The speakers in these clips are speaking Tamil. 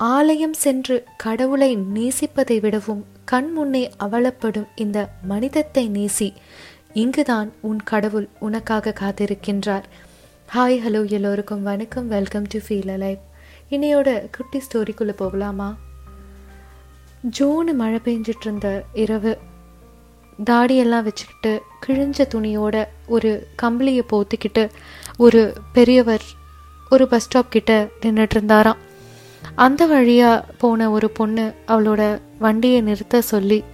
ஆலயம் சென்று கடவுளை நேசிப்பதை விடவும் கண் முன்னே அவலப்படும் இந்த மனிதத்தை நேசி இங்குதான் உன் கடவுள் உனக்காக காத்திருக்கின்றார். ஹாய் ஹலோ எல்லோருக்கும் வணக்கம். வெல்கம் டு ஃபீல் அலைவ் இன்னையோட குட்டி ஸ்டோரிக்குள்ளே போகலாமா? ஜோனு மழை பெஞ்சிட்டு இருந்த இரவு தாடியெல்லாம் வச்சுக்கிட்டு கிழிஞ்ச துணியோட ஒரு கம்பளியை போத்திக்கிட்டு ஒரு பெரியவர் ஒரு பஸ் ஸ்டாப் கிட்ட நின்றுட்டு இருந்தாராம் அந்த வழியாக போன ஒரு பொண்ணு அவளோட வண்டியை நிறுத்த சொல்லி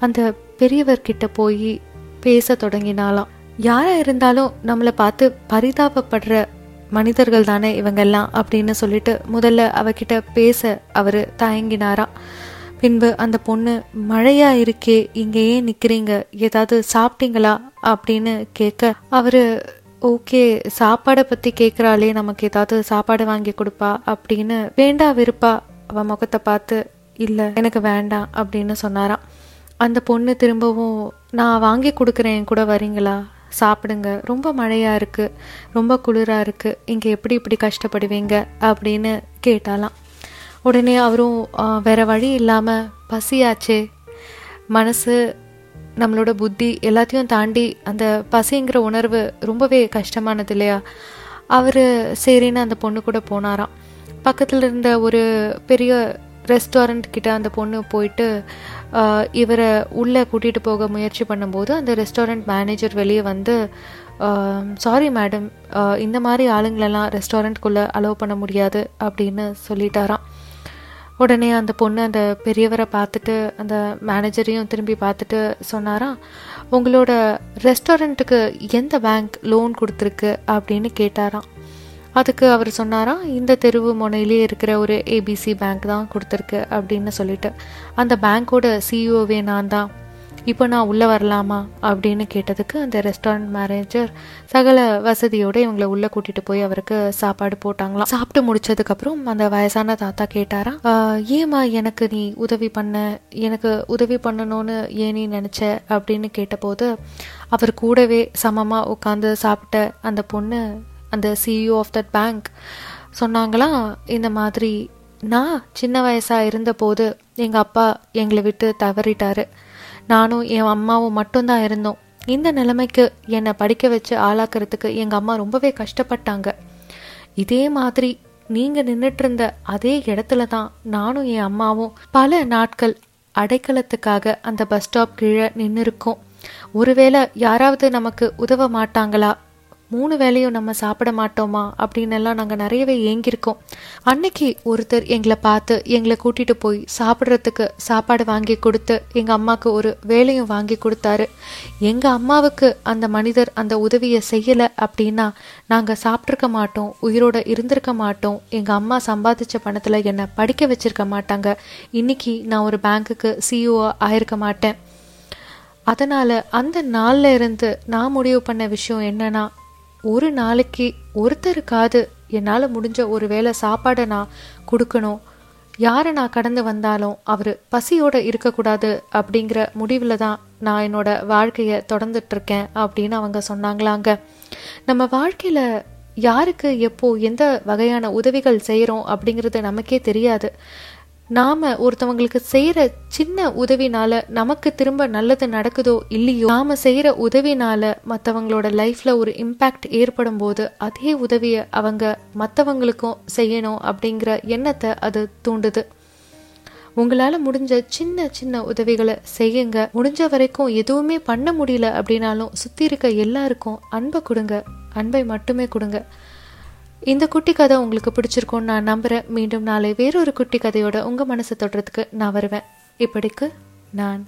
அந்த பெரியவர்கிட்ட போய் பேச தொடங்கினாலாம் யாராக இருந்தாலும் நம்மளை பார்த்து பரிதாபப்படுற மனிதர்கள் தானே இவங்கெல்லாம் அப்படின்னு சொல்லிட்டு முதல்ல அவகிட்ட பேச அவர் தயங்கினாராம். பின்பு அந்த பொண்ணு மழையா இருக்கே இங்கே ஏன் நிற்கிறீங்க ஏதாவது சாப்பிட்டீங்களா? அப்படின்னு கேட்க அவர் ஓகே சாப்பாடை பற்றி கேட்குறாளே நமக்கு ஏதாவது சாப்பாடு வாங்கி கொடுப்பா அப்படின்னு வேண்டா விருப்பா அவன் முகத்தை பார்த்து இல்லை எனக்கு வேண்டாம் அப்படின்னு சொன்னாராம். அந்த பொண்ணு திரும்பவும் நான் வாங்கி கொடுக்குறேன் கூட வரீங்களா? சாப்பிடுங்க. ரொம்ப மழையாக இருக்குது ரொம்ப குளிராக இருக்குது இங்கே எப்படி இப்படி கஷ்டப்படுவீங்க? அப்படின்னு கேட்டாலாம் உடனே அவரும் வேற வழி இல்லாமல் பசியாச்சே. மனசு நம்மளோட புத்தி எல்லாத்தையும் தாண்டி அந்த பசிங்கிற உணர்வு ரொம்பவே கஷ்டமானது இல்லையா? அவர் சரின்னு அந்த பொண்ணு கூட போனாராம். பக்கத்தில் இருந்த ஒரு பெரிய ரெஸ்டாரண்ட் கிட்ட அந்த பொண்ணு போயிட்டு இவரை உள்ளே கூட்டிகிட்டு போக முயற்சி பண்ணும்போது அந்த ரெஸ்டாரண்ட் மேனேஜர் வெளியே வந்து சாரி மேடம் இந்த மாதிரி ஆளுங்களெல்லாம் ரெஸ்டாரண்ட்குள்ளே அலோவ் பண்ண முடியாது அப்படின்னு சொல்லிட்டாராம். உடனே அந்த பொண்ணு அந்த பெரியவரை பார்த்துட்டு அந்த மேனேஜரையும் திரும்பி பார்த்துட்டு சொன்னாராம் உங்களோட ரெஸ்டாரண்ட்டுக்கு எந்த பேங்க் லோன் கொடுத்துருக்கு? அப்படின்னு கேட்டாராம் அதுக்கு அவர் சொன்னாராம் இந்த தெருவு முனையிலே இருக்கிற ஒரு ஏபிசி பேங்க் தான் கொடுத்துருக்கு அப்படின்னு சொல்லிட்டு. அந்த பேங்க்கோட சிஇஓவே நான் தான். இப்போ நான் உள்ளே வரலாமா அப்படின்னு கேட்டதுக்கு அந்த ரெஸ்டாரண்ட் மேனேஜர் சகல வசதியோடு இவங்களை உள்ளே கூட்டிகிட்டு போய் அவருக்கு சாப்பாடு போட்டாங்களாம். சாப்பிட்டு முடிச்சதுக்கப்புறம் அந்த வயசான தாத்தா கேட்டாராம் ஏமா எனக்கு நீ உதவி பண்ண எனக்கு உதவி பண்ணணும்னு ஏன் நீ நினச்ச? அப்படின்னு கேட்டபோது அவர் கூடவே சமமாக உட்காந்து சாப்பிட்ட அந்த பொண்ணு அந்த சிஇஓ ஆஃப் தட் பேங்க் சொன்னாங்களாம் இந்த மாதிரி நான் சின்ன வயசாக இருந்தபோது எங்கள் அப்பா எங்களை விட்டு தவறிட்டாரு. நானும் என் அம்மாவும் மட்டும்தான் இருந்தோம். இந்த நிலைமைக்கு என்னை படிக்க வச்சு ஆளாக்குறதுக்கு எங்கள் அம்மா ரொம்பவே கஷ்டப்பட்டாங்க. இதே மாதிரி நீங்கள் நின்றுட்டு இருந்த அதே இடத்துல தான் நானும் என் அம்மாவும் பல நாட்கள் அடைக்கலத்துக்காக அந்த பஸ் ஸ்டாப் கீழே நின்று இருக்கோம் ஒருவேளை யாராவது நமக்கு உதவ மாட்டாங்களா? மூணு வேலையும் நம்ம சாப்பிட மாட்டோமா? அப்படின்னு எல்லாம் நாங்கள் நிறையவே ஏங்கியிருக்கோம். அன்னைக்கு ஒருத்தர் எங்களை பார்த்து எங்களை கூட்டிட்டு போய் சாப்பிட்றதுக்கு சாப்பாடு வாங்கி கொடுத்து எங்கள் அம்மாவுக்கு ஒரு வேலையும் வாங்கி கொடுத்தாரு. எங்கள் அம்மாவுக்கு அந்த மனிதர் அந்த உதவியை செய்யலை அப்படின்னா நாங்கள் சாப்பிட்ருக்க மாட்டோம் உயிரோட இருந்திருக்க மாட்டோம் எங்கள் அம்மா சம்பாதிச்ச பணத்தில் என்னை படிக்க வச்சிருக்க மாட்டாங்க. இன்னைக்கு நான் ஒரு பேங்க்குக்கு சிஇஓ ஆயிருக்க மாட்டேன். அதனால் அந்த நாளில் இருந்து நான் முடிவு பண்ண விஷயம் என்னன்னா ஒரு நாளைக்கு ஒருத்தருக்காவது என்னால் முடிஞ்ச ஒரு வேளை சாப்பாடை நான் கொடுக்கணும். யாரை நான் கடந்து வந்தாலும் அவர் பசியோடு இருக்கக்கூடாது அப்படிங்கிற முடிவில் தான் நான் என்னோட வாழ்க்கையை தொடர்ந்துட்டுருக்கேன் அப்படின்னு அவங்க சொன்னாங்களாங்க. நம்ம வாழ்க்கையில் யாருக்கு எப்போ எந்த வகையான உதவிகள் செய்கிறோம் அப்படிங்கிறது நமக்கே தெரியாது. நாம் ஒருத்தவங்களுக்கு செய்கிற சின்ன உதவினால நமக்கு திரும்ப நல்லது நடக்குதோ இல்லையோ நாம் செய்கிற உதவினால மற்றவங்களோட லைஃப்பில் ஒரு இம்பேக்ட் ஏற்படும் போது அதே உதவியை அவங்க மற்றவங்களுக்கும் செய்யணும் அப்படிங்கிற எண்ணத்தை அது தூண்டுது. உங்களால் முடிஞ்ச சின்ன சின்ன உதவிகளை செய்யுங்க. முடிஞ்ச வரைக்கும் எதுவுமே பண்ண முடியல அப்படின்னாலும் சுற்றி இருக்க எல்லாருக்கும் அன்பை கொடுங்க. அன்பை மட்டுமே கொடுங்க. இந்த குட்டி கதை உங்களுக்கு பிடிச்சிருக்கும்னு நான் நம்புகிறேன் மீண்டும் நாளை வேறொரு குட்டி கதையோட உங்கள் மனசை தொடுறதுக்கு நான் வருவேன். இப்படிக்கு நான்